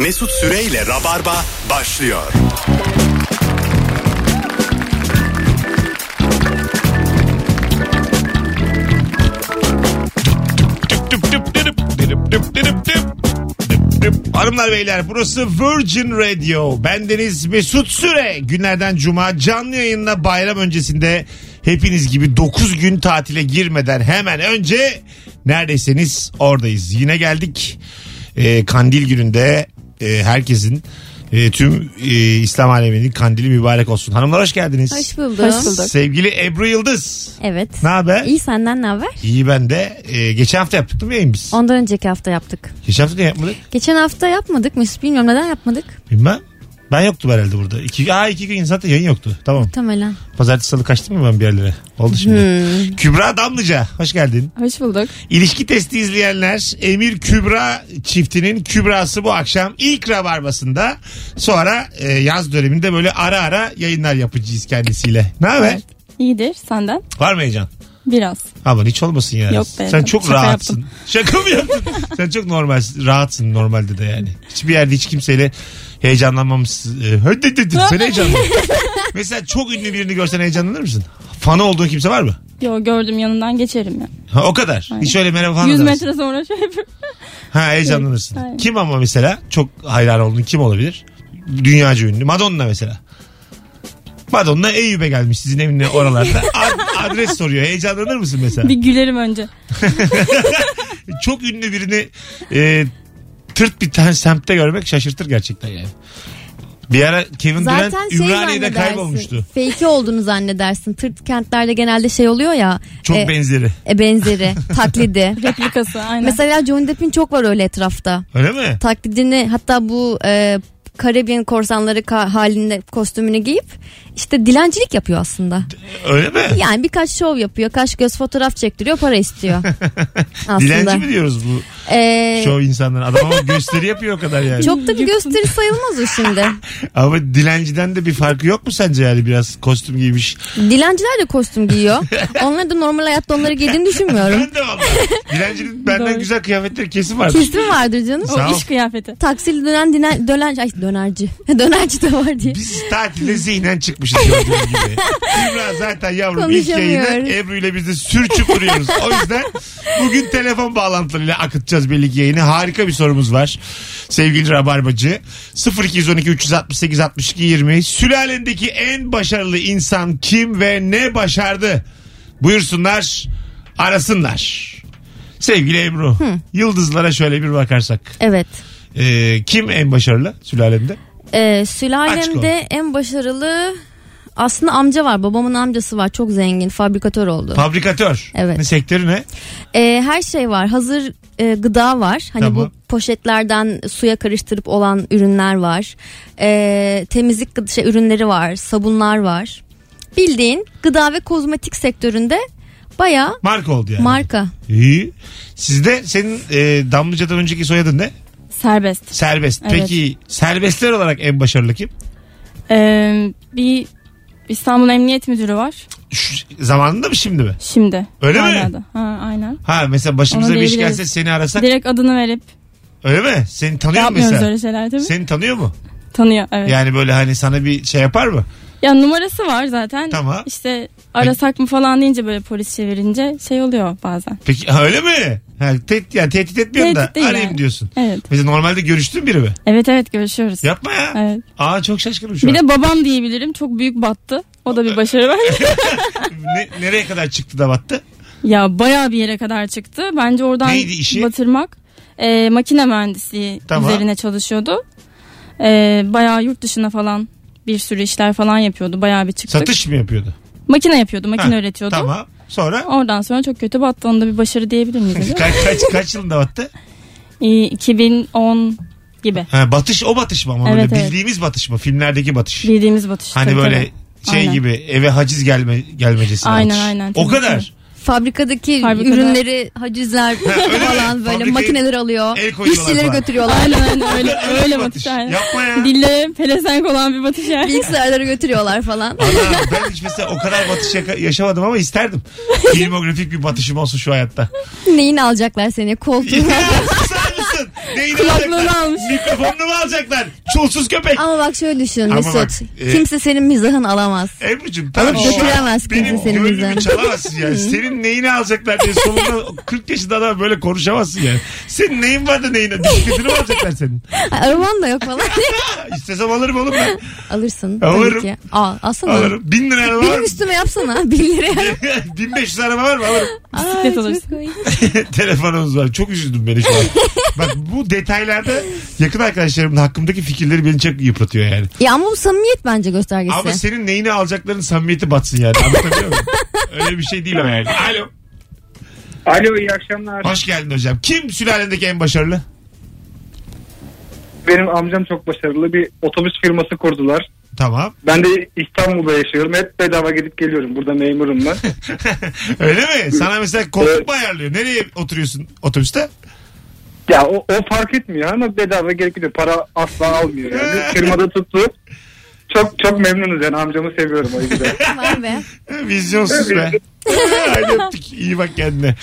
Mesut Süreyle Rabarba başlıyor. Tüp. Hanımlar beyler burası Virgin Radio. Bendeniz Mesut Süre. Günlerden cuma canlı yayınla bayram öncesinde hepiniz gibi 9 gün tatile girmeden hemen önce neredeyseniz oradayız. Yine geldik. Ee, kandil gününde e, herkesin e, tüm e, İslam aleminin kandili mübarek olsun. Hanımlar hoş geldiniz. Hoş bulduk. Hoş bulduk. Sevgili Ebru Yıldız. Evet. Ne haber? İyi senden ne haber? İyi ben de. Ee, geçen hafta yaptık değil mi yayın biz? Ondan önceki hafta yaptık. Geçen hafta ne yapmadık? Geçen hafta yapmadık mı? Bilmiyorum neden yapmadık. Bilmem. Ben yoktum herhalde burada. İki, aa, iki gün zaten yayın yoktu. Tamam. Muhtemelen. Pazartesi salı kaçtım mı ben bir yerlere? Oldu şimdi. Kübra Damlıca. Hoş geldin. Hoş bulduk. İlişki testi izleyenler Emir Kübra çiftinin Kübra'sı bu akşam ilk rabarbasında sonra e, yaz döneminde böyle ara ara yayınlar yapacağız kendisiyle. Ne haber? Evet. İyidir senden. Var mı heyecan? Biraz. Aman hiç olmasın ya. Yok be. Sen çok Şaka rahatsın. yaptım. Şaka mı yaptın? Sen çok normal, rahatsın normalde de yani. Hiçbir yerde hiç kimseyle heyecanlanmamışsın. Ee, hadi hadi. Sen heyecanlan. Mesela çok ünlü birini görsen heyecanlanır mısın? Fanı olduğun kimse var mı? Yo gördüm yanından geçerim ya. Ha, o kadar. Aynen. Hiç öyle merhaba falan 100 da demezsin. metre sonra şey yapıyorum. Ha heyecanlanırsın. Aynen. Kim ama mesela çok hayran olduğun kim olabilir? Dünyaca ünlü. Madonna mesela. Madonna Eyüp'e gelmiş sizin evine oralarda. Ad- adres soruyor. Heyecanlanır mısın mesela? Bir gülerim önce. çok ünlü birini e, tırt bir tane semtte görmek şaşırtır gerçekten yani. Bir ara Kevin Durant Zaten şey Ümraniye'de zannedersin. kaybolmuştu. Fake olduğunu zannedersin. Tırt kentlerde genelde şey oluyor ya. Çok e, benzeri. e, benzeri. taklidi. Replikası aynen. Mesela Johnny Depp'in çok var öyle etrafta. Öyle mi? Taklidini hatta bu e, Karabin korsanları ka- halinde kostümünü giyip işte dilencilik yapıyor aslında. Öyle mi? Yani birkaç şov yapıyor. Kaş göz fotoğraf çektiriyor para istiyor. aslında. Dilenci mi diyoruz bu Ee, şov insanlara? Adam ama gösteri yapıyor o kadar yani. çok da bir gösteri sayılmaz o şimdi. Ama dilenciden de bir farkı yok mu sence yani biraz kostüm giymiş? Dilenciler de kostüm giyiyor. Onlar da normal hayatta onları giydiğini düşünmüyorum. Ben de valla. Dilencinin benden Doğru. güzel kıyafetleri kesin vardır. Kesin vardır canım. o ol. iş kıyafeti. Taksili dönen dinen, dönerci, ay dönerci. dönerci de var diye. Biz tatilde zihnen çıkmışız gördüğünüz gibi. Kübra zaten yavrum ilk yayını. Ebru ile biz de sürçüp duruyoruz. O yüzden bugün telefon bağlantılarıyla akıtacağız belli yayını. Harika bir sorumuz var. Sevgili Rabarbacı 0212 368 62 20 sülalendeki en başarılı insan kim ve ne başardı? Buyursunlar arasınlar. Sevgili Ebru yıldızlara şöyle bir bakarsak. Evet. Ee, kim en başarılı sülalende? Ee, sülalemde en başarılı aslında amca var. Babamın amcası var. Çok zengin. Fabrikatör oldu. Fabrikatör. Evet. Ne sektörü ne? Ee, her şey var. Hazır e, gıda var. Hani Tamam. bu poşetlerden suya karıştırıp olan ürünler var. Ee, temizlik gıd- şey, ürünleri var. Sabunlar var. Bildiğin gıda ve kozmetik sektöründe baya Marka oldu yani. marka. İyi. Sizde senin e, Damlıca'dan önceki soyadın ne? Serbest. Serbest. Evet. Peki serbestler olarak en başarılı kim? Ee, bir İstanbul Emniyet Müdürü var. Şu, zamanında mı şimdi mi? Şimdi. Öyle mi? Hala da. Ha, aynen. Ha mesela başımıza Onu bir iş diyebiliriz. gelse seni arasak Direkt adını verip öyle mi? Seni tanıyor mu yapmıyoruz mesela? öyle şeyler tabii. Seni tanıyor mu? Tanıyor evet. Yani böyle hani sana bir şey yapar mı? Ya numarası var zaten. Tamam. İşte arasak mı falan deyince böyle polis çevirince şey oluyor bazen. Peki ha, öyle mi? Ha, te- yani tehdit etmiyorum da Tehdit değil arayayım yani. diyorsun. Evet. Mesela normalde görüştüğün biri mi? Evet evet görüşüyoruz. Yapma ya. Evet. Aa çok şaşkınım şu Bir an. de babam diyebilirim. Çok büyük battı. O da bir başarı bence. Ne- nereye kadar çıktı da battı? ya bayağı bir yere kadar çıktı. Bence oradan Neydi işi? batırmak. Ee, makine mühendisliği Tamam. üzerine çalışıyordu. Ee, bayağı yurt dışına falan bir sürü işler falan yapıyordu. Bayağı bir çıktık. Satış mı yapıyordu? Makine yapıyordu. Makine Ha, üretiyordu. Tamam. Sonra Oradan sonra çok kötü battı. Onda bir başarı diyebilir miyiz? acaba? kaç, kaç, kaç yılında battı? Ee, 2010 gibi. Ha, batış o batış mı ama Evet, böyle evet. bildiğimiz batış mı? Filmlerdeki batış. Bildiğimiz batış. Hani tabii, böyle tabii. şey Aynen. gibi eve haciz gelme gelmecesi Aynen, batış. aynen. O Tabii, kadar. Fabrikadaki Fabrikada- ürünleri hacizler falan böyle Fabrikayı makineleri alıyor. el koyuyorlar İşçileri falan. götürüyorlar. Aynen aynen öyle, Öyle batış aynen. Yapma ya. Dille pelesenk olan bir batış yani. Bilgisayarları götürüyorlar falan. Ana, ben hiç mesela o kadar batış yaka- yaşamadım ama isterdim. Filmografik bir batışım olsun şu hayatta. Neyini alacaklar seni? Koltuğunu. neyini alacaklar? almış. Mikrofonunu mu alacaklar? Çulsuz köpek. Ama bak şöyle düşün Ama Mesut. bak, e- Kimse senin mizahın alamaz. Ebru'cum tamam Alıp şu an götüremez kimse benim senin gönlümü bizden. çalamazsın yani. Senin neyini alacaklar diye sonunda 40 yaşında adam böyle konuşamazsın yani. Senin neyin var da neyine? Bisikletini mi alacaklar senin? Ay, Araban da yok falan. İstesem alırım oğlum ben. Alırsın Alırım. tabii ki. Al, alsana. Alırım. Bin lira araba var Benim mı? üstüme yapsana. Bin liraya. 1500 araba var mı? Alırım. Bisiklet Ay, alırsın. Telefonumuz var. Çok üzüldüm beni şu an. Bak bu detaylarda yakın arkadaşlarımın hakkımdaki fikirleri beni çok yıpratıyor yani. Ya ama bu samimiyet bence göstergesi. Ama senin neyini alacakların samimiyeti batsın yani. Anlatabiliyor muyum? Öyle bir şey değil o yani. Alo. Alo iyi akşamlar. Hoş geldin hocam. Kim sülalendeki en başarılı? Benim amcam çok başarılı bir otobüs firması kurdular. Tamam. Ben de İstanbul'da yaşıyorum. Hep bedava gidip geliyorum. Burada memurum ben. Öyle mi? Sana mesela koltuk Evet. mu ayarlıyor? Nereye oturuyorsun otobüste? Ya o, o fark etmiyor ama bedava gidiyor. Para asla almıyor yani. Firmada tuttu. Çok çok memnunuz yani amcamı seviyorum o yüzden. Vay be. Vizyonsuz be. Haydi öptük. İyi bak kendine.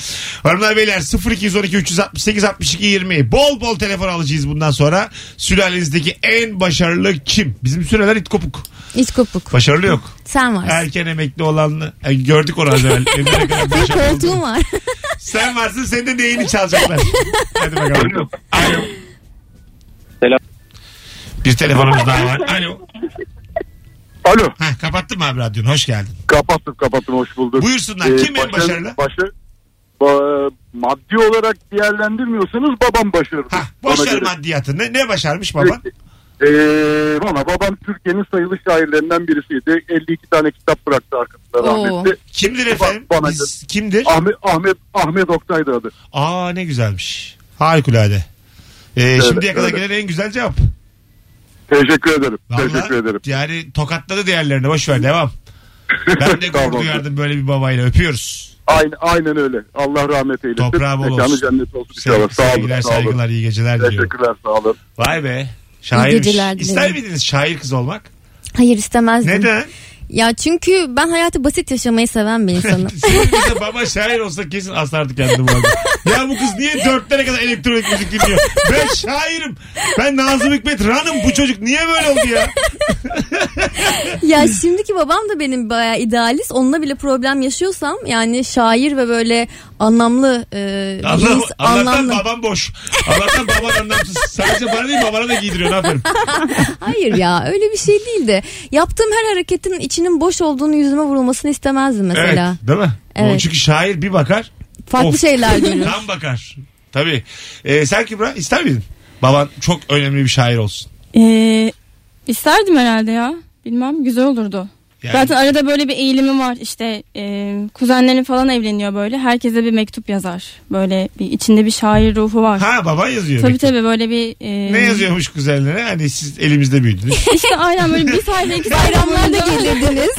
Hanımlar beyler 0212 368 62 20. Bol bol telefon alacağız bundan sonra. Sülalenizdeki en başarılı kim? Bizim süreler it kopuk. İç kopuk. Başarılı yok. Sen varsın. Erken emekli olanlı. e, gördük onu az evvel. Evlere kadar başarılı olduğunu. var. Sen varsın senin de neyini çalacaklar. Hadi bakalım. Alo. Selam. Bir telefonumuz daha var. Alo. Alo. Heh, kapattın mı abi radyonu? Hoş geldin. Kapattım kapattım hoş bulduk. Buyursunlar. Ee, Kim en başarılı? Başarı, ba- maddi olarak değerlendirmiyorsanız babam başarılı. Hah, Bana boş ver göre. maddiyatı. Ne, ne başarmış baban? Ee, valla babam Türkiye'nin sayılı şairlerinden birisiydi. 52 tane kitap bıraktı arkasında Oo. rahmetli. Kimdir efendim? Bana Biz- kimdir? Ahmet, Ahmet, Ahmet Oktay'dı adı. Aa ne güzelmiş. Harikulade. Ee, şimdiye kadar öyle. gelen en güzel cevap. Teşekkür ederim. Vallahi, Teşekkür ederim. Yani tokatladı diğerlerini. Boş ver devam. Ben de gurur Tamam. duyardım böyle bir babayla. Öpüyoruz. Aynen, aynen öyle. Allah rahmet eylesin. Toprağı bol Mekanı olsun. cennet olsun Sev- inşallah. Sağ olun. sevgiler, sağ olun. saygılar, iyi geceler diliyorum. Teşekkürler sağ olun. Vay be. Dilerim. İster miydiniz şair kız olmak? Hayır istemezdim. Neden? Ya çünkü ben hayatı basit yaşamayı seven bir insanım. Şimdi bize baba şair olsa kesin asardı kendini bu arada. Ya bu kız niye dörtlere kadar elektronik müzik dinliyor? Ben şairim. Ben Nazım Hikmet Ran'ım. Bu çocuk niye böyle oldu ya? ya şimdiki babam da benim bayağı idealist. Onunla bile problem yaşıyorsam yani şair ve böyle anlamlı e, Allah, ins- anlamlı. babam boş. Allah'tan baban anlamsız. Sadece bana değil babana da giydiriyor. Ne yaparım? Hayır ya öyle bir şey değildi. Yaptığım her hareketin içinin boş olduğunu yüzüme vurulmasını istemezdim mesela. Evet. Değil mi? Evet. O çünkü şair bir bakar. Farklı Of. şeyler görür. Tam bakar. Tabii. Ee, sen Kübra ister miydin? Baban çok önemli bir şair olsun. Ee, isterdim herhalde ya. Bilmem güzel olurdu. Yani- Zaten arada böyle bir eğilimi var işte e, kuzenlerin falan evleniyor böyle herkese bir mektup yazar böyle bir içinde bir şair ruhu var. Ha baban yazıyor. tabii mektup. tabii böyle bir e, Ne yazıyormuş kuzenlere? Hani siz elimizde büyüdünüz. işte aynen böyle bir sayfa iki Bayramlarda gelirdiniz.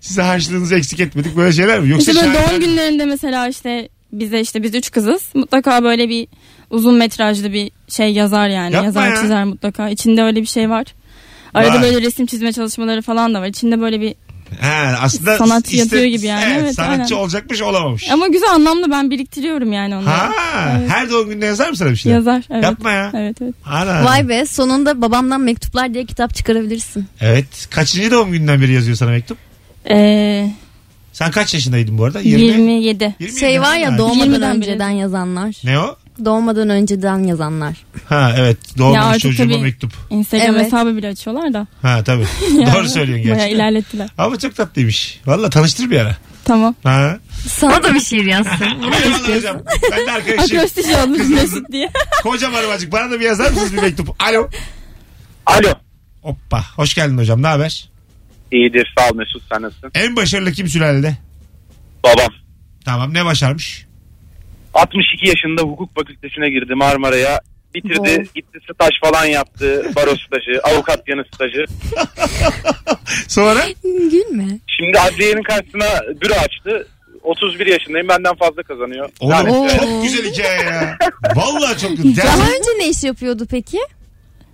Size harçlığınızı eksik etmedik böyle şeyler mi? Yoksa İşte böyle şairler- doğum günlerinde mesela işte bize işte biz üç kızız mutlaka böyle bir uzun metrajlı bir şey yazar yani Yapma yazar ya. çizer mutlaka içinde öyle bir şey var. Arada Vay. böyle resim çizme çalışmaları falan da var. İçinde böyle bir Ha, aslında Sanatçı iste- yapıyor gibi yani. Evet, Evet, sanatçı aynen. olacakmış olamamış. ama güzel anlamlı ben biriktiriyorum yani onları. Ha, Evet. her doğum gününde yazar mı sana bir şeyler? Yazar evet. Yapma ya. Evet evet. Ana. Vay be sonunda babamdan mektuplar diye kitap çıkarabilirsin. Evet. Kaçıncı doğum gününden beri yazıyor sana mektup? Ee, Sen kaç yaşındaydın bu arada? 20. 27. 20 Şey var ya doğmadan 20'den beri. önceden yazanlar. Ne o? Doğmadan önceden yazanlar. Ha evet. Doğmamış çocuğuma tabii- mektup. Instagram Evet. hesabı bile açıyorlar da. Ha tabii. Doğru söylüyorsun Bayağı gerçekten. ilerlettiler. Ama çok tatlıymış. Valla tanıştır bir ara. Tamam. Ha. Sana da bir şiir yazsın. Eyvallah hocam. Ben de arkadaşım. Akrostiş olmuş Mesut diye. Kocam arabacık. Bana da bir yazar mısınız bir mektup? Alo. Alo. Hoppa. Hoş geldin hocam. Ne haber? İyidir sağ ol Mesut sen nasılsın? En başarılı kim sülalede? Babam. Tamam. Ne başarmış? 62 yaşında hukuk fakültesine girdi Marmara'ya. Bitirdi Wow. gitti staj falan yaptı. Baro stajı, avukat yanı stajı. Sonra? Gülme. Şimdi adliyenin karşısına büro açtı. 31 yaşındayım benden fazla kazanıyor. Oğlum e, çok güzel hikaye ya. Vallahi çok güzel. Daha önce ne iş yapıyordu peki?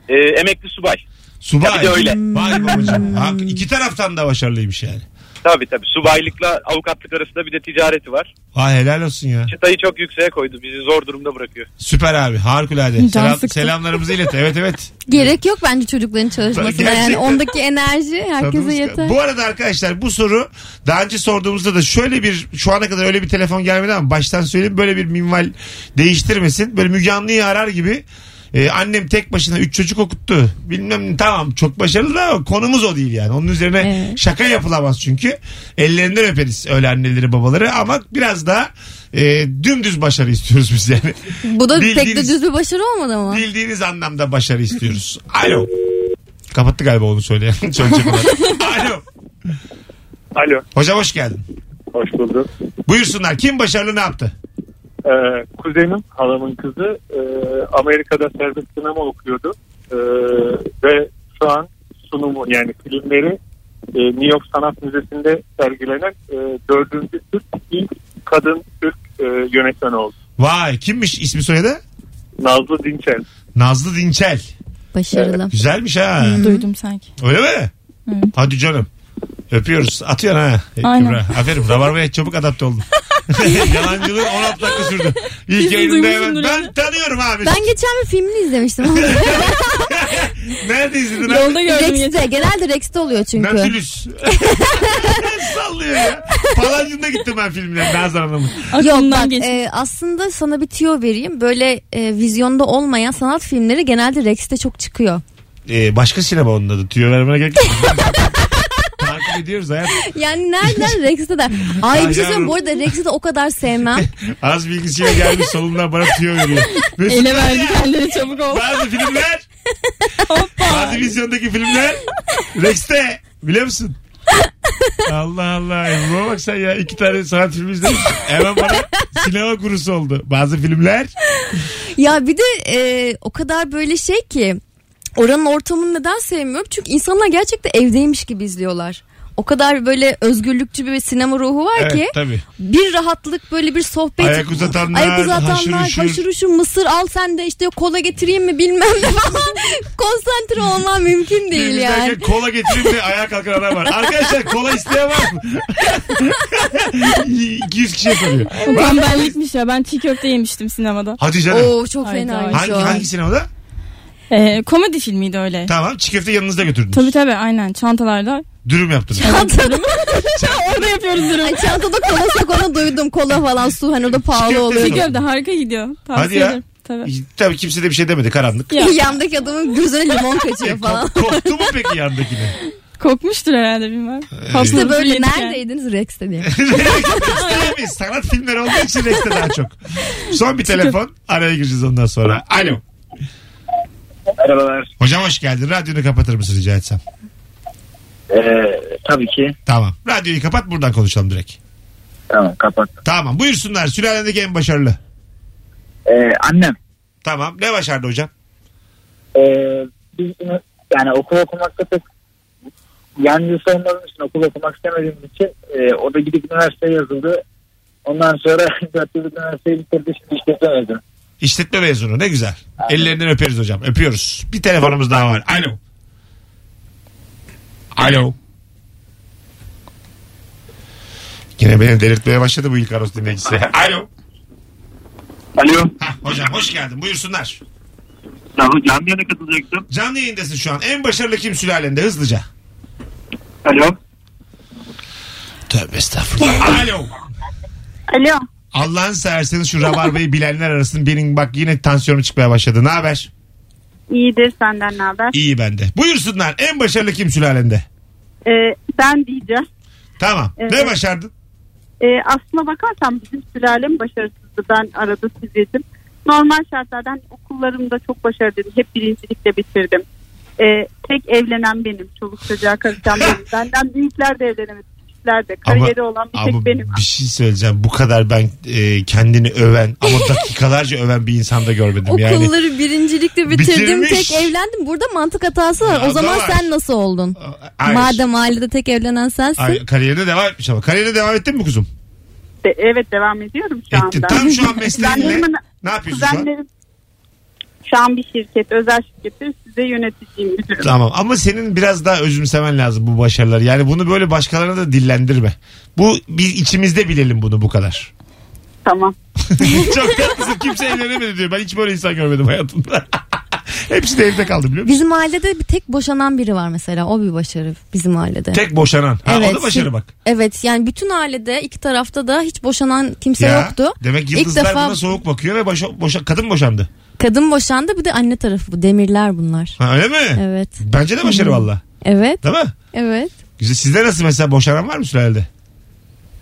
e, emekli subay. Subay. Ya öyle. Vay babacığım. Ha, iki taraftan da başarılıymış yani. Tabii tabii. Subaylıkla avukatlık arasında bir de ticareti var. Vay helal olsun ya. Çıtayı çok yükseğe koydu. Bizi zor durumda bırakıyor. Süper abi harikulade. Selam, sıktı. selamlarımızı ilet. Evet evet. Gerek yok bence çocukların çalışmasına yani ondaki enerji herkese Tadımız- yeter. Bu arada arkadaşlar bu soru daha önce sorduğumuzda da şöyle bir şu ana kadar öyle bir telefon gelmedi ama baştan söyleyeyim böyle bir minval değiştirmesin. Böyle Müge Anlı'yı arar gibi e, annem tek başına 3 çocuk okuttu. Bilmem tamam çok başarılı da ama konumuz o değil yani. Onun üzerine Evet. şaka yapılamaz çünkü. Ellerinden öperiz öyle anneleri babaları ama biraz daha e, dümdüz başarı istiyoruz biz yani. Bu da pek de Bildiğiniz- düz bir başarı olmadı ama. Bildiğiniz anlamda başarı istiyoruz. Alo. Kapattı galiba onu söyleyen. Söyleyecek olan. Alo. Alo. Hocam hoş geldin. Hoş bulduk. Buyursunlar. Kim başarılı ne yaptı? Ee, kuzenim, halamın kızı e, Amerika'da serbest sinema okuyordu. Ee, ve şu an sunumu yani filmleri e, New York Sanat Müzesi'nde sergilenen e, dördüncü Türk ilk kadın Türk e, yönetmen oldu. Vay kimmiş ismi soyadı? Nazlı Dinçel. Nazlı Dinçel. Başarılı. Güzelmiş ha. Duydum sanki. Öyle mi? Evet. Hadi canım. Öpüyoruz. Atıyorsun ha. Aynen. Kübra. Aferin. Rabarba'ya çabuk adapte oldun. Yalancılığın 16 dakika sürdü. İlk Kesin yayında hemen. duymuşsundur Ben ya. tanıyorum abi. Ben geçen bir filmini izlemiştim. Nerede izledin? abi? Yolda gördüm geçen. Rex'te. Genelde Rex'te oluyor çünkü. Nautilus. Sallıyor ya. Palancı'nda gittim ben filmler Nazan Hanım'ın. Yok Aklımdan bak geçti. e, aslında sana bir tüyo vereyim. Böyle e, vizyonda olmayan sanat filmleri genelde Rex'te çok çıkıyor. Ee, başka sinema onun adı. Tüyo vermene gerek yok. Takip ediyoruz hayat. Yani nereden Rex'te de. Ay bir şey söyleyeyim bu arada Rex'i de o kadar sevmem. Az bilgisiyle gelmiş solundan bana tüyo veriyor. Mesut Ele verdi kendini çabuk ol. Bazı filmler bazı vizyondaki filmler Rex'te biliyor musun? Allah Allah. Ebru'ya bak sen ya. iki tane sanat filmi izlemiş. Hemen bana sinema kurusu oldu. Bazı filmler ya bir de e, o kadar böyle şey ki oranın ortamını neden sevmiyorum? Çünkü insanlar gerçekten evdeymiş gibi izliyorlar. O kadar böyle özgürlükçü bir sinema ruhu var evet ki tabii. bir rahatlık böyle bir sohbet. Ayak uzatanlar, Ayak uzatanlar, haşır haşır uşur. uşur, mısır al sen de işte kola getireyim mi bilmem ne falan. Konsantre olman mümkün değil Biz yani. derken kola getireyim de ayağa kalkan adam var. Arkadaşlar kola isteyen var mı? 200 kişiye soruyor. Benlikmiş ya. Ben çiğ köfte yemiştim sinemada. Hadi canım. Oo çok fenaymış hangi, hangi sinemada? Ee, komedi filmiydi öyle. Tamam çiğ köfte yanınızda götürdünüz. Tabii tabii aynen çantalarda. Dürüm yaptınız. Orada yapıyoruz durum. Ay çantada kola sokonu duydum. Kola falan su hani o da pahalı oluyor. Çiğ köfte harika gidiyor. Tavsiye Hadi ya. ederim. Tabii. Tabii kimse de bir şey demedi karanlık. Ya, Yandaki adamın gözüne limon kaçıyor falan. Ko- Koktu mu peki yandakine? kokmuştur herhalde bilmem. İşte İşte böyle neredeydiniz Rex'te diye. Tabii sanat filmleri olduğu için Rex'te daha çok. Son bir telefon. Araya gireceğiz ondan sonra. Alo. Merhabalar. Hocam hoş geldin. Radyonu kapatır mısın rica etsem? Ee, tabii ki. Tamam. Radyoyu kapat buradan konuşalım direkt. Tamam kapat. Tamam. Buyursunlar. Sülalendeki en başarılı. Ee, annem. Tamam. Ne başardı hocam? Ee, biz yani okul okumakta pek yancısı olmadığım için okul okumak istemediğim için e, o da gidip üniversiteye yazıldı. Ondan sonra yıl üniversiteyi bitirdi şimdi işletme mezunu. İşletme mezunu. Ne güzel. Ellerinden öperiz hocam. Öpüyoruz. Bir telefonumuz daha var. Alo. Alo. Yine beni delirtmeye başladı bu ilk aros dinleyicisi. Alo. Alo. Hah, hocam hoş geldin. Buyursunlar. Canlı yayına katılacaktım. Canlı yayındasın şu an. En başarılı kim sülalende? Hızlıca. Alo. Tövbe estağfurullah. Alo. Alo. Allah'ın severseniz şu Rabarba'yı bilenler arasında benim bak yine tansiyonum çıkmaya başladı. Ne haber? İyidir senden ne haber? İyi bende. Buyursunlar. En başarılı kim sülalende? Ee, ben diyeceğim. Tamam. Evet. Ne başardın? Ee, aslına bakarsan bizim sülalem başarısızdı. Ben arada sizledim. Normal şartlardan okullarımda çok başarılıydım. Hep birincilikle bitirdim. Ee, tek evlenen benim. Çoluk çocuğa karışan benim. Benden büyükler de evlenemedi. Küçükler de. Kariyeri olan bir tek ama benim. bir şey söyleyeceğim. Bu kadar ben e, kendini öven ama dakikalarca öven bir insanda görmedim yani. Okulları birincilikle bitirdim. Bitirmiş. Tek evlendim. Burada mantık hatası var. Ya, o zaman var. sen nasıl oldun? Hayır. Madem ailede tek evlenen sensin. Ay, kariyerine devam etmiş ama. Kariyerine devam ettin mi kuzum? De- evet devam ediyorum şu Ettin. anda. Tam şu an mesleğin ne? Kuzenlerim- Ne yapıyorsun şu an? Şu an bir şirket, özel şirketi size yöneticiyim müdürüm. Tamam ama senin biraz daha özümsemen lazım bu başarıları. Yani bunu böyle başkalarına da dillendirme. Bu biz içimizde bilelim bunu bu kadar. Tamam. Çok tatlısın kimse evlenemedi diyor. Ben hiç böyle insan görmedim hayatımda. Hepsi de evde kaldı biliyor musun? Bizim ailede bir tek boşanan biri var mesela. O bir başarı bizim ailede. Tek boşanan. Ha, o da başarı bak. Evet yani bütün ailede iki tarafta da hiç boşanan kimse Ya, yoktu. Demek İlk yıldızlar defa buna soğuk bakıyor ve boşa, boşa, kadın boşandı. Kadın boşandı bir de anne tarafı bu. Demirler bunlar. Ha, öyle mi? Evet. Bence de başarı valla. Evet. Değil mi? Evet. Güzel. Sizde nasıl mesela boşanan var mı sülalede?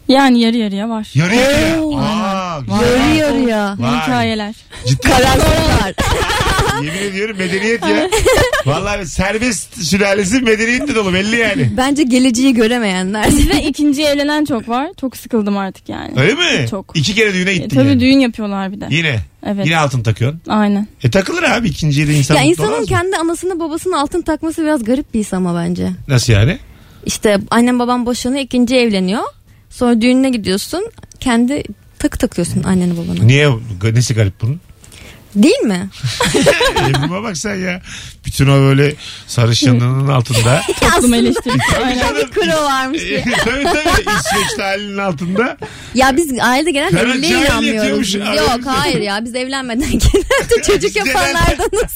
Yani yarı yarıya var. Yarı yarıya. Oo. Aa, güzel. Yarı yarıya. Vay. hikayeler. Ciddi. Yemin ediyorum medeniyet ya. Vallahi serbest sülalesi medeniyetle dolu belli yani. Bence geleceği göremeyenler. Bizde ikinci evlenen çok var. Çok sıkıldım artık yani. Öyle mi? Çok. İki kere düğüne E, gittin tabii yani. düğün yapıyorlar bir de. Yine. Evet. Yine altın takıyorsun. Aynen. E takılır abi ikinciye de insan ya mutlu insanın olmaz mı? kendi anasını babasını altın takması biraz garip bir his ama bence. Nasıl yani? İşte annem babam boşanıyor ikinci evleniyor. Sonra düğününe gidiyorsun. Kendi takı takıyorsun anneni babana. Niye? Nesi garip bunun? Değil mi? Evime bak sen ya. Bütün o böyle sarışınlığının altında. Toplum eleştirisi. Aynen. bir kuru varmış diye. tabii tabii İsveçli halinin altında. Ya biz ailede genelde Hemen evliliğe inanmıyoruz. Yok hayır ya biz evlenmeden genelde çocuk yapanlardanız.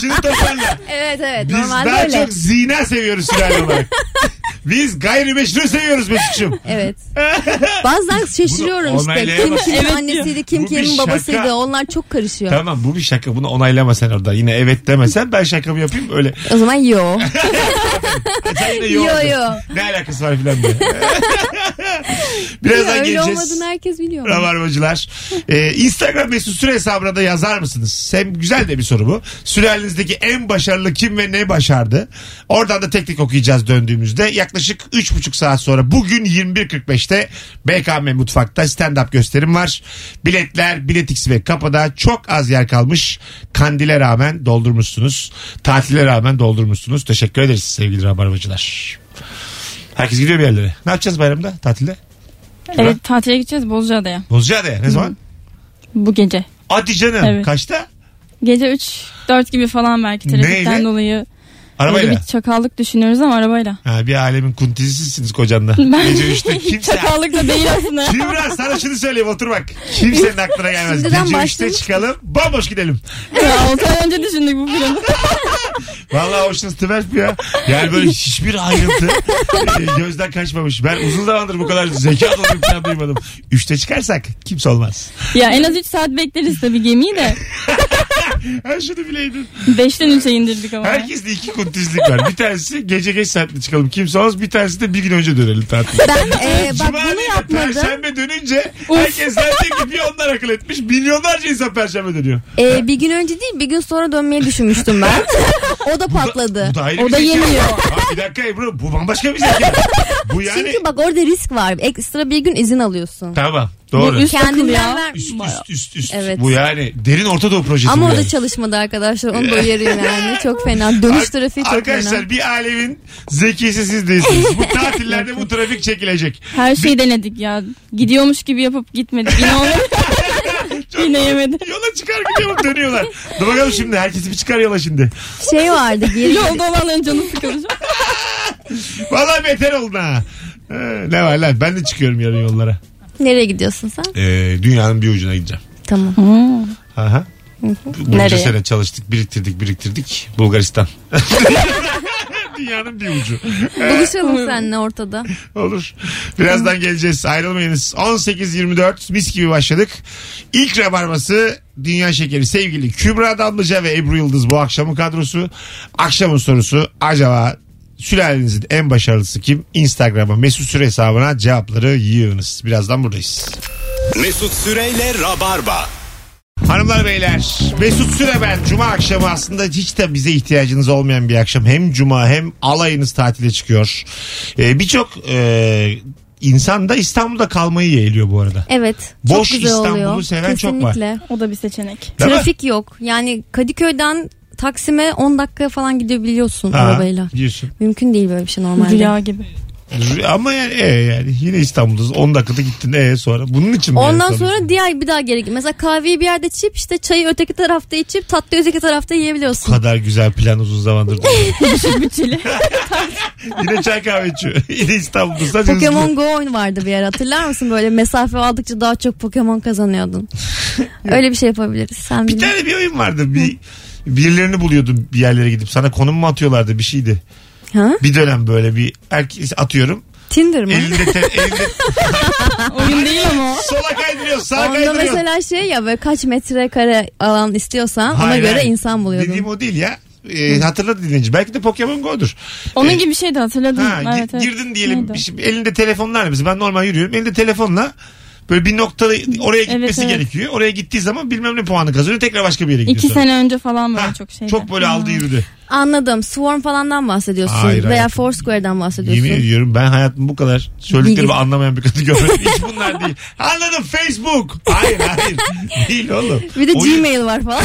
Şimdi toparla. evet evet Biz normalde daha öyle. çok zina seviyoruz sülale olarak. Biz gayrimeşru seviyoruz Mesut'cum. Evet. Bazen şaşırıyorum Bunu işte. Kim onaylayamazsın. kimin Evet annesiydi, kim Bu bir kimin şaka. babasıydı. Onlar çok karışıyor. Tamam bu bir şaka. Bunu onaylama sen orada. Yine evet demesen ben şakamı yapayım öyle. O zaman yo. Sen yine Yo, yoğurdun. yo. Ne alakası var filan diye. Birazdan Öyle geleceğiz. olmadığını herkes biliyor. Rabarbacılar. Ee, Instagram mesut süre hesabına da yazar mısınız? Hem güzel de bir soru bu. Sülalenizdeki en başarılı kim ve ne başardı? Oradan da tek tek okuyacağız döndüğümüzde. Yaklaşık 3,5 saat sonra bugün 21.45'te BKM Mutfak'ta stand-up gösterim var. Biletler Biletix ve kapıda çok az yer kalmış. Kandile rağmen doldurmuşsunuz. Tatile rağmen doldurmuşsunuz. Teşekkür ederiz sevgili Rabarbacılar. Herkes gidiyor bir yerlere. Ne yapacağız bayramda tatilde? Evet tatile gideceğiz Bozcaada'ya. Bozcaada'ya ne zaman? Bu gece. Hadi canım. Evet. Kaçta? Gece 3 4 gibi falan belki trafikten Neyle? dolayı. Arabayla. Böyle bir çakallık düşünüyoruz ama arabayla. Ha, bir alemin kuntizisiniz kocanla. Ben- Gece üçte kimse... Çakallık da değil aslında. Kübra sana şunu söyleyeyim otur bak. Kimsenin aklına gelmez. Şimdiden Gece üçte başlamış. çıkalım bomboş gidelim. Ya, 6 ay önce düşündük bu planı. Vallahi hoşunuz tüberk ya. Yani böyle hiçbir ayrıntı e, gözden kaçmamış. Ben uzun zamandır bu kadar zeka dolu bir plan duymadım. Üçte çıkarsak kimse olmaz. Ya en az 3 saat bekleriz tabii gemiyi de. Ha şunu bileydin. 5'ten 3'e indirdik ama. Herkeste iki kuntizlik var. Bir tanesi gece geç saatte çıkalım. Kimse olmaz. Bir tanesi de bir gün önce dönelim tatile. Ben e, bak Cuma bunu yapmadım. Perşembe dönünce herkes zannediyor ki bir onlar akıl etmiş. Milyonlarca insan perşembe dönüyor. E, bir gün önce değil bir gün sonra dönmeyi düşünmüştüm ben. o da patladı. Bu da ayrı O bir da zeka. yemiyor. Ha, bir dakika Ebru bu bambaşka bir zeka. Bu yani Çünkü bak orada risk var. Ekstra bir gün izin alıyorsun. tamam doğru. Bu üst Kendinden ya. ver. Üst üst üst üst. Evet. Bu yani derin Orta Doğu projesi Ama bu o da çalışmadı arkadaşlar. Onu da uyarayım yani. Çok fena. Dönüş Ar- trafiği çok Arkadaşlar fena. bir alemin zekisi siz değilsiniz. Bu tatillerde bu trafik çekilecek. Her şeyi denedik ya. Gidiyormuş gibi yapıp gitmedik. Yine olmadı. Çok Yine yemedi. Yola çıkar gidiyor dönüyorlar. Dur bakalım şimdi herkesi bir çıkar yola şimdi. Şey vardı. Geri Yolda olanların canı sıkılacak. Vallahi beter oldun ha. Ha, Ne var lan ben de çıkıyorum yarın yollara. Nereye gidiyorsun sen? Ee, dünyanın bir ucuna gideceğim. Tamam. Aha. Bunca Nereye? sene çalıştık biriktirdik biriktirdik Bulgaristan. Dünyanın bir ucu. Buluşalım seninle ortada. Olur. Birazdan geleceğiz. Ayrılmayınız. 18.24 mis gibi başladık. İlk rabarbası Dünya Şekeri sevgili Kübra Damlıca ve Ebru Yıldız bu akşamın kadrosu. Akşamın sorusu acaba sülalenizin en başarılısı kim? Instagram'a Mesut Süre hesabına cevapları yığınız. Birazdan buradayız. Mesut Süreyle Rabarba. Hanımlar beyler Mesut Süre ben Cuma akşamı aslında hiç de bize ihtiyacınız olmayan bir akşam hem Cuma hem alayınız tatile çıkıyor ee, birçok e, insan da İstanbul'da kalmayı yeğliyor bu arada Evet. Boş çok güzel İstanbul'u oluyor. seven çok var. Kesinlikle. O da bir seçenek. Değil mi? Trafik yok. Yani Kadıköy'den Taksim'e 10 dakika falan gidebiliyorsun Ha, arabayla. diyorsun. Mümkün değil böyle bir şey normalde. Rüya gibi. Ama yani, e, yani yine İstanbul'dasın. 10 dakikada gittin e sonra. Bunun için mi? Ondan sonra diğer bir daha geri git. Mesela kahveyi bir yerde içip işte çayı öteki tarafta içip tatlıyı öteki tarafta Bu yiyebiliyorsun. kadar güzel plan uzun zamandır. Bütçeli. yine çay kahve içiyor. yine İstanbul'da. Pokemon. Go oyunu vardı bir yer hatırlar mısın? Böyle mesafe aldıkça daha çok Pokemon kazanıyordun. Öyle bir şey yapabiliriz. Sen Bir bil. tane bir oyun vardı. Bir birilerini buluyordun bir yerlere gidip sana konum mu atıyorlardı bir şeydi. Ha? Bir dönem böyle bir herkes atıyorum. Tinder mı? Elinde, te, elinde Oyun değil ama o. sola kaydırıyor sağ Onda kaydırıyor. mesela şey ya böyle kaç metrekare alan istiyorsan ona Hayır, göre hayır. insan buluyordun. Dediğim o değil ya. Ee, hatırladı dinleyici. Belki de Pokemon Go'dur. Onun Ee, gibi bir şeydi hatırladım. Ha, gi- evet, evet. girdin diyelim Neydi o? bir şey- elinde telefonlar mesela ben normal yürüyorum elinde telefonla böyle bir noktada oraya gitmesi evet. gerekiyor. Oraya gittiği zaman bilmem ne puanı kazanıyor tekrar başka bir yere gidiyor. İki sonra. sene önce falan böyle Ha, çok şeydi. Çok böyle aldı yürüdü. Anladım. Swarm falandan bahsediyorsun. Hayır, Veya hayır. Foursquare'dan bahsediyorsun. Yemin ediyorum ben hayatım bu kadar söylediklerimi Bilgi- anlamayan bir kadın görmedim. Hiç bunlar değil. Anladım Facebook. Hayır hayır. değil oğlum. Bir de Oyun- Gmail var falan.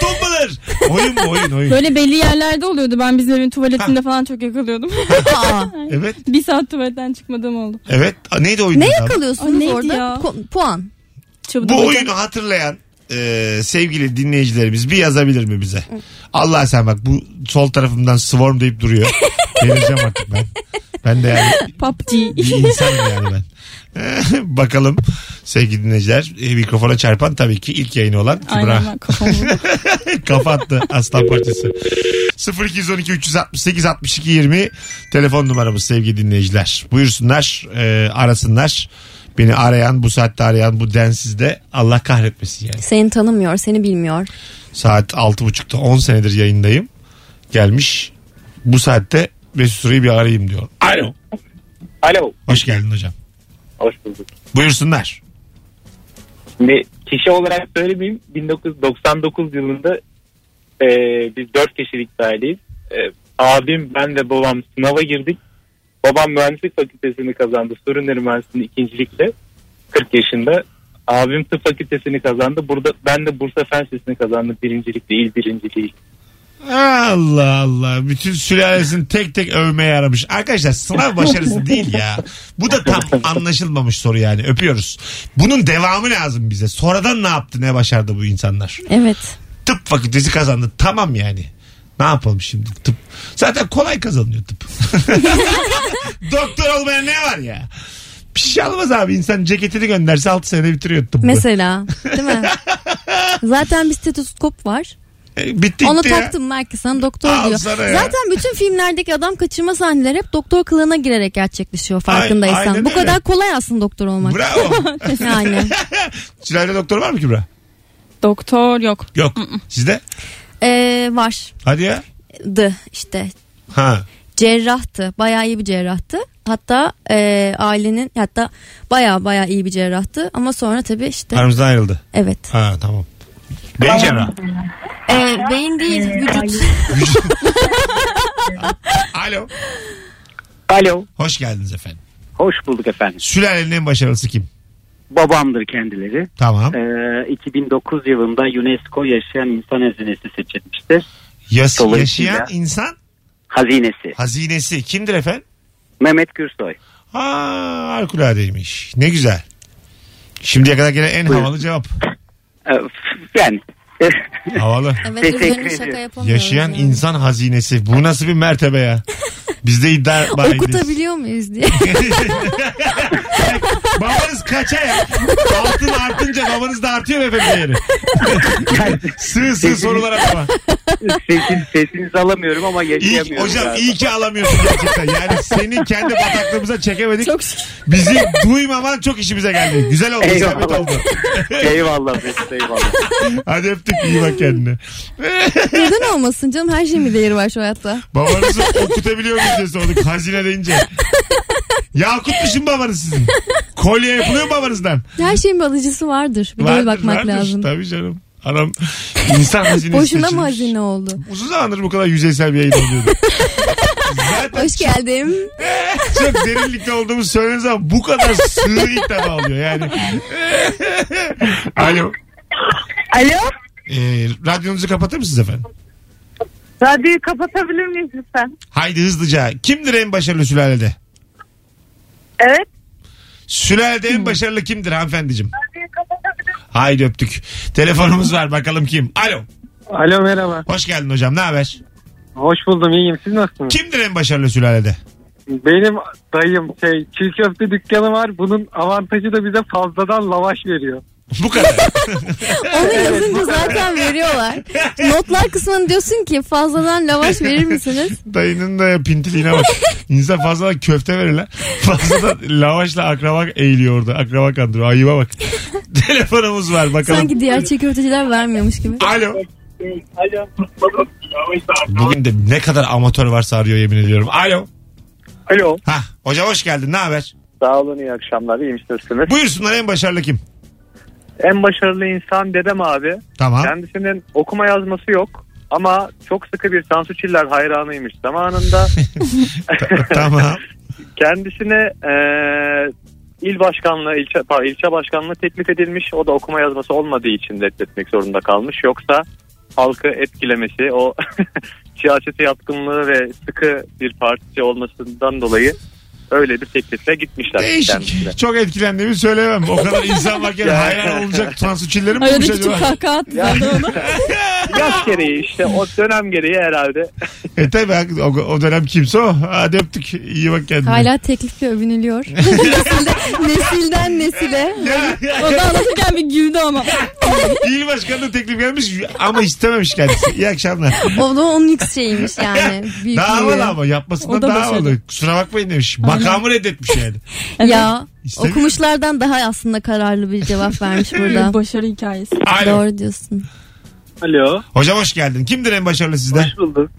Tumblr. Oyun bu oyun oyun. Böyle belli yerlerde oluyordu. Ben bizim evin tuvaletinde falan çok yakalıyordum. Aa, Evet bir saat tuvaletten çıkmadığım oldu. evet. Neydi oyun? ne yakalıyorsunuz orada? ya? Puan. Çabuk Bu oyunu hatırlayan e, sevgili dinleyicilerimiz bir yazabilir mi bize? Allah sen bak bu sol tarafımdan swarm deyip duruyor. Vereceğim artık ben. Ben de yani PUBG. bir insanım yani ben. Bakalım sevgili dinleyiciler e, mikrofona çarpan tabii ki ilk yayını olan Kübra. Aynen ben kafamı vurdum. Kapattı aslan parçası. 0212 368 62 20 telefon numaramız sevgili dinleyiciler. Buyursunlar e, arasınlar. Beni arayan bu saatte arayan bu densizde Allah kahretmesin yani. Seni tanımıyor, seni bilmiyor. Saat 6.30'da 10 senedir yayındayım. Gelmiş bu saatte Mesut Süreyi bir arayayım diyor. Alo. Alo. Hoş geldin hocam. Hoş bulduk. Buyursunlar. Şimdi kişi olarak söylemeyeyim. 1999 yılında e, biz 4 kişilik bir aileyiz. E, abim, ben ve babam sınava girdik. Babam mühendislik fakültesini kazandı. Sorunları mühendisliğini ikincilikle 40 yaşında. Abim tıp fakültesini kazandı. Burada ben de Bursa Fen Lisesi'ni kazandım birincilikle, il birinciliği. Allah Allah. Bütün sülalesini tek tek övmeye yaramış. Arkadaşlar sınav başarısı değil ya. Bu da tam anlaşılmamış soru yani. Öpüyoruz. Bunun devamı lazım bize. Sonradan ne yaptı ne başardı bu insanlar? Evet. Tıp fakültesi kazandı. Tamam yani. Ne yapalım şimdi tıp? Zaten kolay kazanılıyor tıp. Doktor olmaya ne var ya? Bir şey almaz abi. İnsan ceketini gönderse 6 senede bitiriyor tıbbı. Mesela. Değil mi? Zaten bir stetoskop var. E, bitti Onu gitti ya. taktım belki sana doktor Al diyor. sana ya. Zaten bütün filmlerdeki adam kaçırma sahneleri hep doktor kılığına girerek gerçekleşiyor farkındaysan. aynen Bu öyle. kadar kolay aslında doktor olmak. Bravo. Yani. Sülalede doktor var mı Kübra? Doktor yok. Yok. Sizde? Ee, var. Hadi ya. Dı işte. Ha. Cerrahtı. Bayağı iyi bir cerrahtı. Hatta e, ailenin hatta bayağı bayağı iyi bir cerrahtı. Ama sonra tabii işte Aramızdan ayrıldı. evet. Ha tamam. Beyin cerrahı. Ee, beyin değil vücut. Alo. Alo. Hoş geldiniz efendim. Hoş bulduk efendim. Sülalenin en başarılısı kim? Babamdır kendileri. Tamam. Ee, 2009 yılında UNESCO Yaşayan İnsan Hazinesi seçilmiştir. Yas- yaşayan insan Hazinesi. hazinesi. Kimdir efendim? Mehmet Gürsoy. Ha harikulade,ymiş. Ne güzel. Şimdiye kadar gelen en Buyurun. havalı cevap. Ee, yani Havalı. Evet Teşekkür yapamıyorum. Yaşayan yani. insan hazinesi. Bu nasıl bir mertebe ya? Biz de iddia bahidiz. Okutabiliyor muyuz diye. Babanız kaça ya? Altın artınca babanız da artıyor mu efendim değeri? sığ sığ sorulara baba. sesin, sesinizi alamıyorum ama İyi, yaşayamıyorum. hocam galiba. iyi ki alamıyorsun gerçekten. Yani seni kendi bataklığımıza çekemedik. Çok. Bizi duymaman çok işimize geldi. Güzel oldu. Eyvallah. Zahmet oldu. eyvallah Mesut eyvallah. Hadi öptük. iyi bak kendine. Neden olmasın canım her şeyin bir değeri var şu hayatta. Babanızı okutabiliyor muyuz diye sorduk. Hazine deyince. Yakutmuşum babanız sizin. Kolye yapılıyor mu babanızdan? Her şeyin bir alıcısı vardır. Bir de Vardır, bakmak vardır. lazım. Tabii canım. Adam insan hazinesi Boşuna mı seçilmiş. hazine oldu? Uzun zamandır bu kadar yüzeysel bir yayın oluyordu. Zaten Hoş geldim. çok derinlikte olduğumuz söylediğiniz ama bu kadar sığ ilk defa oluyor yani. Alo. Alo. Ee, radyonuzu kapatır mısınız efendim? Radyoyu kapatabilir miyiz lütfen? Haydi hızlıca. Kimdir en başarılı sülalede? Evet. Sülalede en başarılı kimdir hanımefendiciğim? Haydi öptük. Telefonumuz var bakalım kim? Alo. Alo merhaba. Hoş geldin hocam ne haber? Hoş buldum iyiyim. Siz nasılsınız? Kimdir en başarılı sülalede? Benim dayım şey çiğ köfte dükkanı var. Bunun avantajı da bize fazladan lavaş veriyor. Bu kadar. Onu yazınca zaten veriyorlar. Notlar kısmına diyorsun ki fazladan lavaş verir misiniz? Dayının da pintiliğine bak. İnsan fazla köfte verirler. Fazla da lavaşla akraba eğiliyor orada. Akraba kandırıyor. Ayıba bak. Telefonumuz var bakalım. Sanki diğer çiğ köfteciler vermiyormuş gibi. Alo. Bugün de ne kadar amatör varsa arıyor yemin ediyorum. Alo. Alo. Ha, hocam hoş geldin. Ne haber? Sağ olun iyi akşamlar. İyi misiniz? Buyursunlar en başarılı kim? En başarılı insan dedem abi. Tamam. Kendisinin okuma yazması yok. Ama çok sıkı bir Tansu Çiller hayranıymış zamanında. tamam. Kendisine e, il başkanlığı, ilçe, pardon, ilçe başkanlığı teklif edilmiş. O da okuma yazması olmadığı için reddetmek zorunda kalmış. Yoksa halkı etkilemesi, o siyasete yatkınlığı ve sıkı bir partisi olmasından dolayı öyle bir teklifle gitmişler kendisine. Değişik. Çok etkilendiğimi söylemem. O kadar insan varken hayran olacak Tansu Çiller'i mi bulmuş Aradaki tüm acaba? kahkaha attı zaten ona. Yaş gereği işte o dönem gereği herhalde. E tabi o, o dönem kimse o. Hadi öptük. İyi bak kendine. Hala teklifle övünülüyor. Nesilde, nesilden nesile. Ya, O da anlatırken bir güldü ama. İl başkanına teklif gelmiş ama istememiş kendisi. İyi akşamlar. O da onun yük şeyiymiş yani. Büyüklüğü. Daha havalı ama yapmasından O da havalı. Kusura bakmayın demiş. Makamı reddetmiş yani. Ya İstemiyor. okumuşlardan daha aslında kararlı bir cevap vermiş burada. Başarı hikayesi. Alo. Doğru diyorsun. Alo. Hocam hoş geldin. Kimdir en başarılı sizde? Hoş bulduk.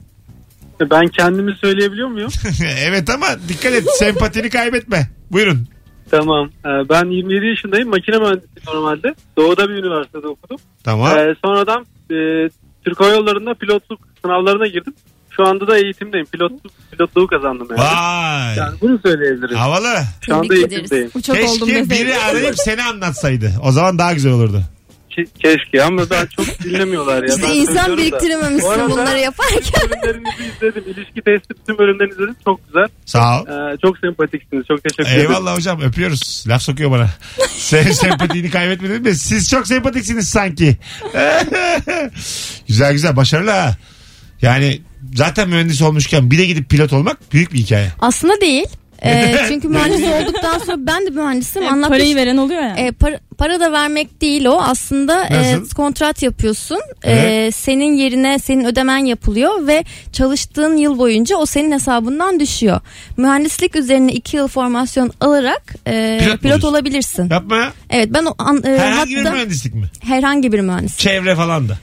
Ben kendimi söyleyebiliyor muyum? evet ama dikkat et. Sempatini kaybetme. Buyurun. tamam. Ee, Ben 27 yaşındayım. Makine mühendisiyim normalde. Doğuda bir üniversitede okudum. Tamam. Ee, sonradan e, Türk Hava Yolları'nda pilotluk sınavlarına girdim. Şu anda da eğitimdeyim. Pilotluk, pilotluğu kazandım yani. Vay. Yani bunu söyleyebilirim. Havalı. Şu anda Tebrik ederiz. eğitimdeyim. Uçak oldum Keşke deseydi. biri arayıp seni anlatsaydı. O zaman daha güzel olurdu. Ke- keşke ama daha çok dinlemiyorlar ya. İşte Ben insan söylüyorum da. Bu biriktirememişsin arada bunları yaparken. bölümlerinizi izledim. İlişki testi tüm bölümlerini izledim. Çok güzel. Sağ ol. Ee, çok sempatiksiniz. Çok teşekkür ederim. Eyvallah hocam öpüyoruz. Laf sokuyor bana. Sen sempatini kaybetmedin mi? Siz çok sempatiksiniz sanki. güzel güzel başarılı ha. Yani zaten mühendis olmuşken bir de gidip pilot olmak büyük bir hikaye. Aslında değil. Ee, çünkü mühendis olduktan sonra ben de mühendisim. E, Anlatmış. parayı veren oluyor yani. E, para, para da vermek değil o aslında e, kontrat yapıyorsun E, Evet. senin yerine senin ödemen yapılıyor ve çalıştığın yıl boyunca o senin hesabından düşüyor mühendislik üzerine iki yıl formasyon alarak e, Pilot pilot, olabilirsin Yapma ya. evet ben o an, e, Herhangi bir hatta mühendislik mi? herhangi bir mühendis Çevre falan da.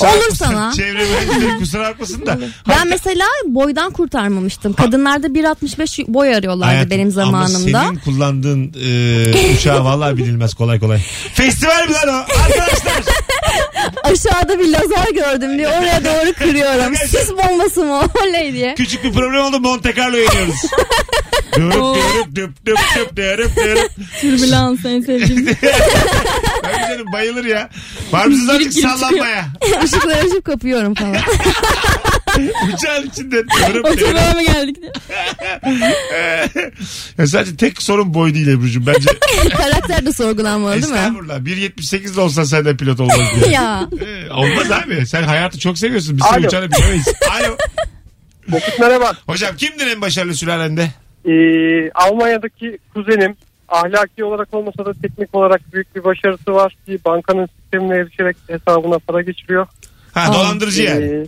Olur sana Çevre mühendisliği kusura bakmasın da. ben mesela boydan kurtarmamıştım kadınlarda 1.65 boy arıyorlardı Hayatım, benim zamanımda Ama senin kullandığın e, uçağı vallahi bilinmez kolay kolay. Festival mi lan o? Arkadaşlar. aşağıda bir lazer gördüm diye oraya doğru kırıyorum sis bombası mı oley diye Küçük bir problem oldu Monte Carlo iniyoruz. Dürüp dürüp düp düp düp dürüp dürüp. Türbülans en sevdiğim. Canım bayılır ya. Var mısınız azıcık sallanmaya? ışıkları açıp kapıyorum falan Uçağın içinde dürüp. Oturmaya mı geldik diye. Ya sadece tek sorun boy değil Ebru'cum. Bence karakter de sorgulanmalı değil mi estağfurullah. 1.78 de olsan sen de pilot olmaz diye. ya Ee, Olmaz abi. Sen hayatı çok seviyorsun. Biz senin Alo. uçağını bilemeyiz. Alo. Mesut merhaba. Hocam kimdir en başarılı sülalende? Ee, Almanya'daki kuzenim ahlaki olarak olmasa da teknik olarak büyük bir başarısı var. Bir bankanın sistemine erişerek hesabına para geçiriyor. Ha dolandırıcı yani. Ee,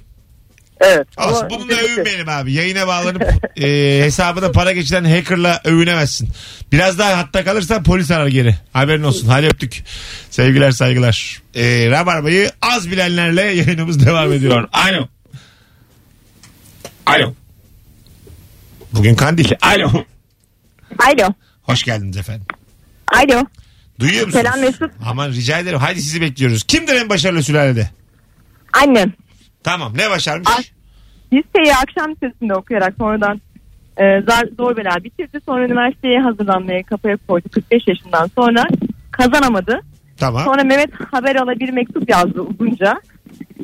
evet. Olsun. ama Bununla nitelikli. övünmeyelim abi. Yayına bağlanıp e, hesabına para geçiren hackerla övünemezsin. Biraz daha hatta kalırsan polis arar geri. Haberin olsun. Hadi öptük. Sevgiler saygılar. E, Rabarba'yı az bilenlerle yayınımız devam ediyor. Alo. Alo. Bugün kandil. Alo. Alo. Hoş geldiniz efendim. Alo. Duyuyor musunuz? Selam Mesut. Aman rica ederim. Haydi sizi bekliyoruz. Kimdir en başarılı sülalede? Annem. Tamam ne başarmış? Ay. Liseyi akşam lisesinde okuyarak sonradan e, zar, zor bela bitirdi. Sonra üniversiteye hazırlanmaya kafaya koydu 45 yaşından sonra. Kazanamadı. Tamam. Sonra Mehmet haber ala bir mektup yazdı uzunca.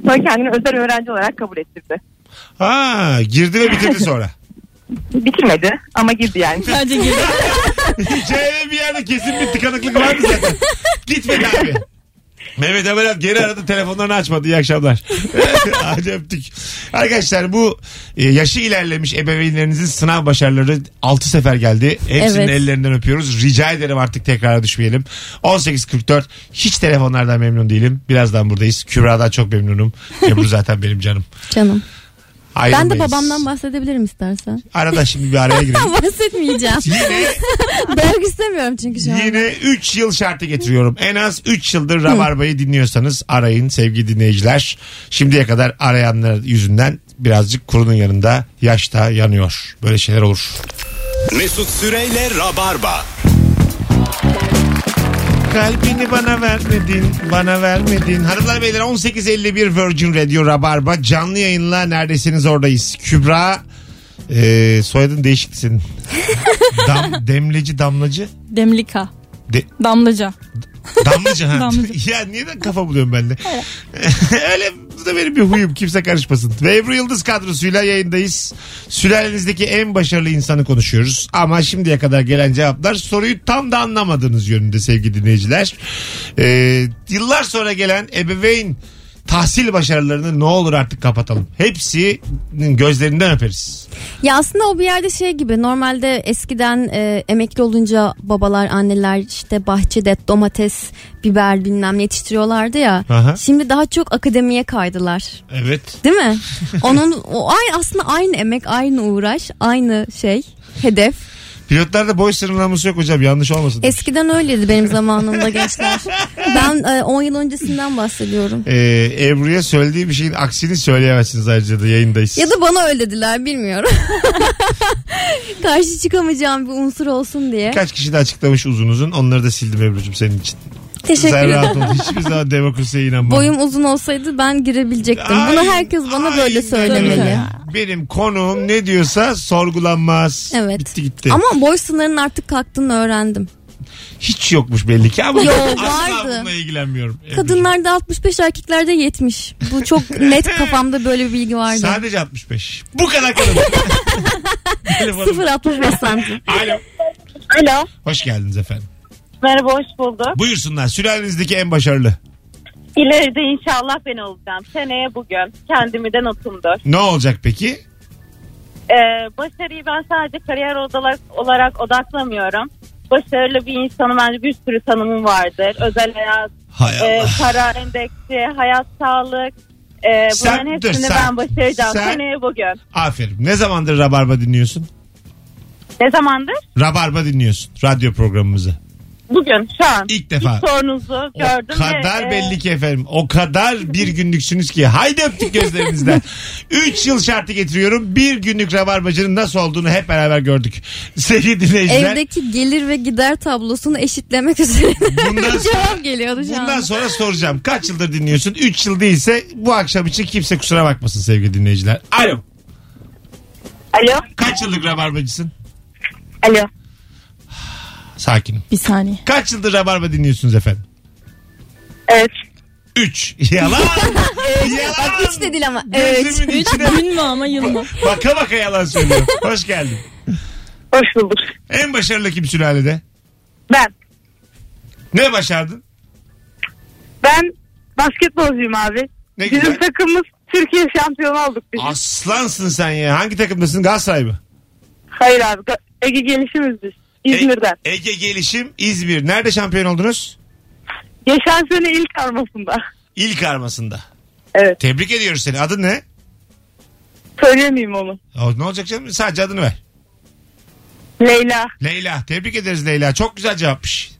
Sonra kendini özel öğrenci olarak kabul ettirdi. Ha, girdi ve bitirdi sonra. Bitirmedi ama girdi yani. Sadece girdi. Hikayenin bir yerde kesin bir tıkanıklık vardı zaten. Gitmedi abi. Mehmet Emelat geri aradı telefonlarını açmadı. İyi akşamlar. Hadi öptük. Arkadaşlar bu e, yaşı ilerlemiş ebeveynlerinizin sınav başarıları 6 sefer geldi. Hepsinin Evet. ellerinden öpüyoruz. Rica ederim artık tekrara düşmeyelim. 18.44 hiç telefonlardan memnun değilim. Birazdan buradayız. Kübra'dan çok memnunum. Ebru zaten benim canım. Canım. Ben de Ayrılmayız. babamdan bahsedebilirim istersen. Arada şimdi bir araya girelim. Bahsetmeyeceğim. Yine Bölg istemiyorum çünkü şu an. Yine 3 yıl şartı getiriyorum. En az 3 yıldır Rabarba'yı dinliyorsanız arayın sevgili dinleyiciler. Şimdiye kadar arayanlar yüzünden birazcık kurunun yanında yaşta yanıyor. Böyle şeyler olur. Mesut Süreyle Rabarba. Kalbini bana vermedin, bana vermedin. Hanımlar beyler 18.51 Virgin Radio Rabarba canlı yayınla neredesiniz oradayız. Kübra e, soyadın değişikti senin. Dam, demleci damlacı. Demlika. De, Damlaca. Damlıca ha. Damlıca. ya niye de kafa buluyorum ben de. Öyle bu da benim bir huyum. Kimse karışmasın. Ve Ebru Yıldız kadrosuyla yayındayız. Sülalenizdeki en başarılı insanı konuşuyoruz. Ama şimdiye kadar gelen cevaplar soruyu tam da anlamadığınız yönünde sevgili dinleyiciler. Ee, yıllar sonra gelen ebeveyn tahsil başarılarını ne olur artık kapatalım. Hepsinin gözlerinden öperiz. Ya aslında o bir yerde şey gibi normalde eskiden e, emekli olunca babalar anneler işte bahçede domates biber bilmem ne yetiştiriyorlardı ya. Aha. Şimdi daha çok akademiye kaydılar. Evet. Değil mi? Onun o aynı aslında aynı emek, aynı uğraş, aynı şey, hedef. Pilotlarda boy sınırlaması yok hocam yanlış olmasın. Eskiden öyleydi benim zamanımda gençler. Ben e, 10 yıl öncesinden bahsediyorum. Ee, Ebru'ya söylediği bir şeyin aksini söyleyemezsiniz ayrıca da yayındayız. Ya da bana öyle dediler bilmiyorum. Karşı çıkamayacağım bir unsur olsun diye. Kaç kişi de açıklamış uzun uzun. Onları da sildim Ebru'cum senin için. Teşekkür Sen rahat ol. Hiçbir zaman demokrasiye inanmam. Boyum uzun olsaydı ben girebilecektim. Bunu Ay, herkes bana böyle aynen söylemeli. öyle. Benim konuğum ne diyorsa sorgulanmaz. Evet. Bitti gitti. Ama boy sınırının artık kalktığını öğrendim. Hiç yokmuş belli ki ama Yo, asla vardı. bununla ilgilenmiyorum. Kadınlarda 65 erkeklerde 70. Bu çok net kafamda böyle bir bilgi vardı. Sadece 65. Bu kadar kadın. Telefonum. 0.65 santim. Alo. Alo. Hoş geldiniz efendim. Merhaba hoş bulduk. Buyursunlar. Sülalenizdeki en başarılı. İleride inşallah ben olacağım. Seneye bugün. Kendimden otumdur. Ne olacak peki? Ee, başarıyı ben sadece kariyer olarak, olarak odaklamıyorum. Başarılı bir insanın bence bir sürü tanımı vardır. Özel hayat, Hay e, para endeksi, hayat sağlık. E, Sen- bunların dur, hepsini sen- ben başaracağım. sen- Seneye bugün. Aferin. Ne zamandır Rabarba dinliyorsun? Ne zamandır? Rabarba dinliyorsun. Radyo programımızı. Bugün şu an. İlk defa. İlk sorunuzu gördüm. O kadar ve, belli ki efendim. O kadar bir günlüksünüz ki. Haydi öptük gözlerinizden. 3 yıl şartı getiriyorum. Bir günlük rabarbacının nasıl olduğunu hep beraber gördük. Sevgili dinleyiciler. Evdeki gelir ve gider tablosunu eşitlemek üzere Bundan sonra- cevap geliyordu şu Bundan an. sonra soracağım. Kaç yıldır dinliyorsun? 3 yıl değilse bu akşam için kimse kusura bakmasın sevgili dinleyiciler. Alo. Alo. Kaç yıllık rabarbacısın? Alo. Sakinim. Bir saniye. Kaç yıldır rabarba dinliyorsunuz efendim? Evet. 3. Yalan. yalan. Bak hiç de değil ama. Evet. Gözümün içine Gün mü ama yıl mı? baka baka yalan söylüyor. Hoş geldin. Hoş bulduk. En başarılı kim sülalede? Ben. Ne başardın? Ben basketbolcuyum abi. Ne güzel. takımımız Türkiye şampiyonu olduk biz. Aslansın sen ya. Hangi takımdasın? Galatasaray mı? Hayır abi. Ege gelişimiz biz. İzmir'den. E- Ege Gelişim İzmir. Nerede şampiyon oldunuz? Geçen sene ilk armasında. İlk armasında. Evet. Tebrik ediyoruz seni. Adın ne? Söyleyemeyeyim onu. O, ne olacak canım? Sadece adını ver. Leyla. Leyla. Tebrik ederiz Leyla. Çok güzel cevapmış.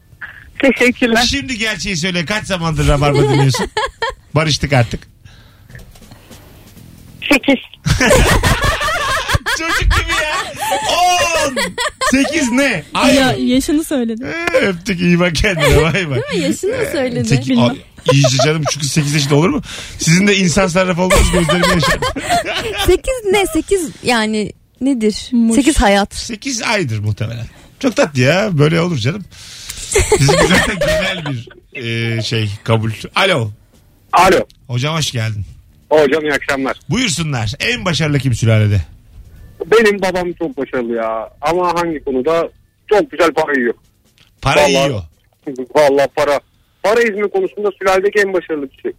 Teşekkürler. Şimdi gerçeği söyle. Kaç zamandır Rabarba dinliyorsun? Barıştık artık. 8. Çocuk gibi ya. 10. 8 ne? Ay. Ya yaşını söyledi. Ee, Öptük iyi bak kendine bay bay. Yaşını mı söyledi? Sekiz- Bilmem. Ay, iyice canım çünkü 8 yaşında olur mu? Sizin de insan sarrafı olmanız gözlerimi yaşar. 8 ne? 8 yani nedir? Muş. 8 hayat. 8 aydır muhtemelen. Çok tatlı ya böyle olur canım. Sizin zaten genel bir e, şey kabul. Alo. Alo. Hocam hoş geldin. Hocam iyi akşamlar. Buyursunlar. En başarılı kim sülalede? Benim babam çok başarılı ya. Ama hangi konuda? Çok güzel para yiyor. Para Vallahi. yiyor. Vallahi para. Para izmi konusunda sülaledeki en başarılı kişi.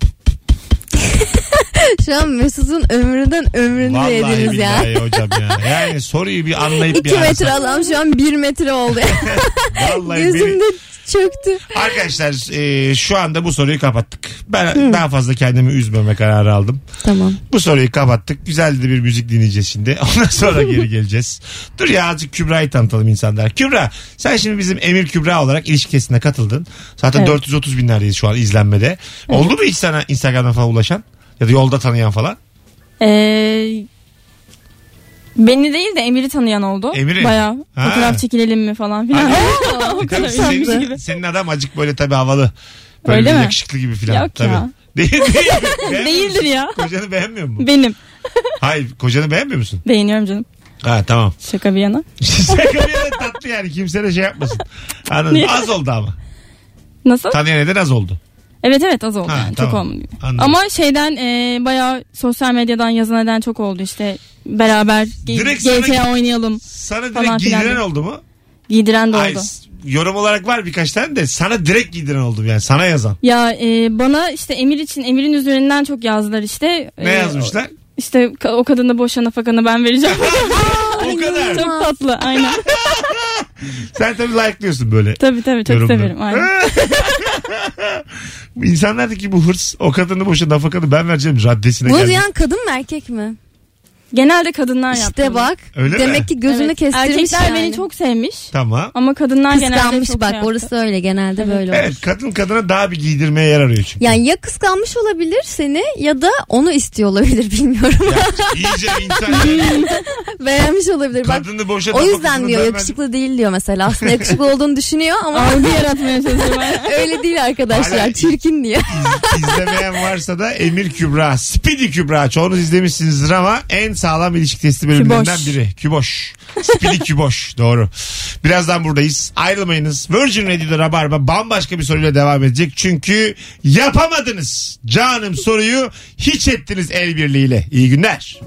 Şu an Mesut'un ömründen ömrünü Vallahi yediniz ya. billahi hocam ya. Yani soruyu bir anlayıp bir 2 metre arasak. adam şu an 1 metre oldu. Vallahi beni- Gözümde çöktü. Arkadaşlar e, şu anda bu soruyu kapattık. Ben daha fazla kendimi üzmeme kararı aldım. Tamam. Bu soruyu kapattık. Güzel de bir müzik dinleyeceğiz şimdi. Ondan sonra geri geleceğiz. Dur ya azıcık Kübra'yı tanıtalım insanlar. Kübra sen şimdi bizim Emir Kübra olarak ilişki testine katıldın. Zaten Evet. 430 binlerdeyiz şu an izlenmede. Oldu mu hiç sana Instagram'dan falan ulaşan? Ya da yolda tanıyan falan? Ee, beni değil de Emir'i tanıyan oldu. Emir'i? Bayağı Ha. fotoğraf çekilelim mi falan filan. E, tabii senin, gibi. senin adam acık böyle tabii havalı. Böyle Öyle mi? yakışıklı gibi falan. Yok tabii. ya. Değil, değil. Değildir musun? ya. Kocanı beğenmiyor mu? Benim. Hayır kocanı beğenmiyor musun? Beğeniyorum canım. Ha tamam. Şaka bir yana. Şaka bir yana tatlı yani kimse de şey yapmasın. Anladın? Niye? Az oldu ama. Nasıl? Tanıyan eden az oldu. Evet evet az oldu Ha, yani tamam. çok olmadı. Anladım. Ama şeyden e, bayağı sosyal medyadan yazan eden çok oldu işte beraber Direkt GTA sana- oynayalım Sana direkt filan giydiren oldu mu? giydiren de Ay, oldu. yorum olarak var birkaç tane de sana direkt giydiren oldum yani sana yazan. Ya e, bana işte Emir için Emir'in üzerinden çok yazdılar işte. Ne E, yazmışlar? İşte o kadına boşa nafakanı ben vereceğim. o kadar. çok tatlı aynen. Sen tabii like'lıyorsun böyle. tabii tabii çok yorumları. severim aynen. İnsanlardaki bu hırs o kadını boşa nafakanı ben vereceğim raddesine Bunu geldi. duyan kadın mı erkek mi? Genelde kadınlar yaptı. İşte bak. Öyle demek mi? ki gözünü Evet, kestirmiş Erkekler yani. beni çok sevmiş. Tamam. Ama kadınlar genelde Kıskanmış çok bak şey yaptı. orası öyle genelde böyle olur. Evet kadın kadına daha bir giydirmeye yer arıyor çünkü. Yani ya kıskanmış olabilir seni ya da onu istiyor olabilir bilmiyorum. Ya, iyice insan yani. Beğenmiş olabilir. Bak kadını boşa o yüzden diyor yakışıklı değil diyor mesela. Aslında yakışıklı olduğunu düşünüyor ama Algı yaratmaya çalışıyorum. öyle değil arkadaşlar. Hala- Çirkin diyor. İz- izlemeyen varsa da Emir Kübra, Speedy Kübra. Çoğunuz izlemişsinizdir ama en sağlam ilişki testi bölümlerinden Küboş. biri. Küboş. Speedy Küboş. Doğru. Birazdan buradayız. Ayrılmayınız. Virgin Radio'da Rabarba bambaşka bir soruyla devam edecek. Çünkü yapamadınız. Canım soruyu hiç ettiniz el birliğiyle. İyi günler.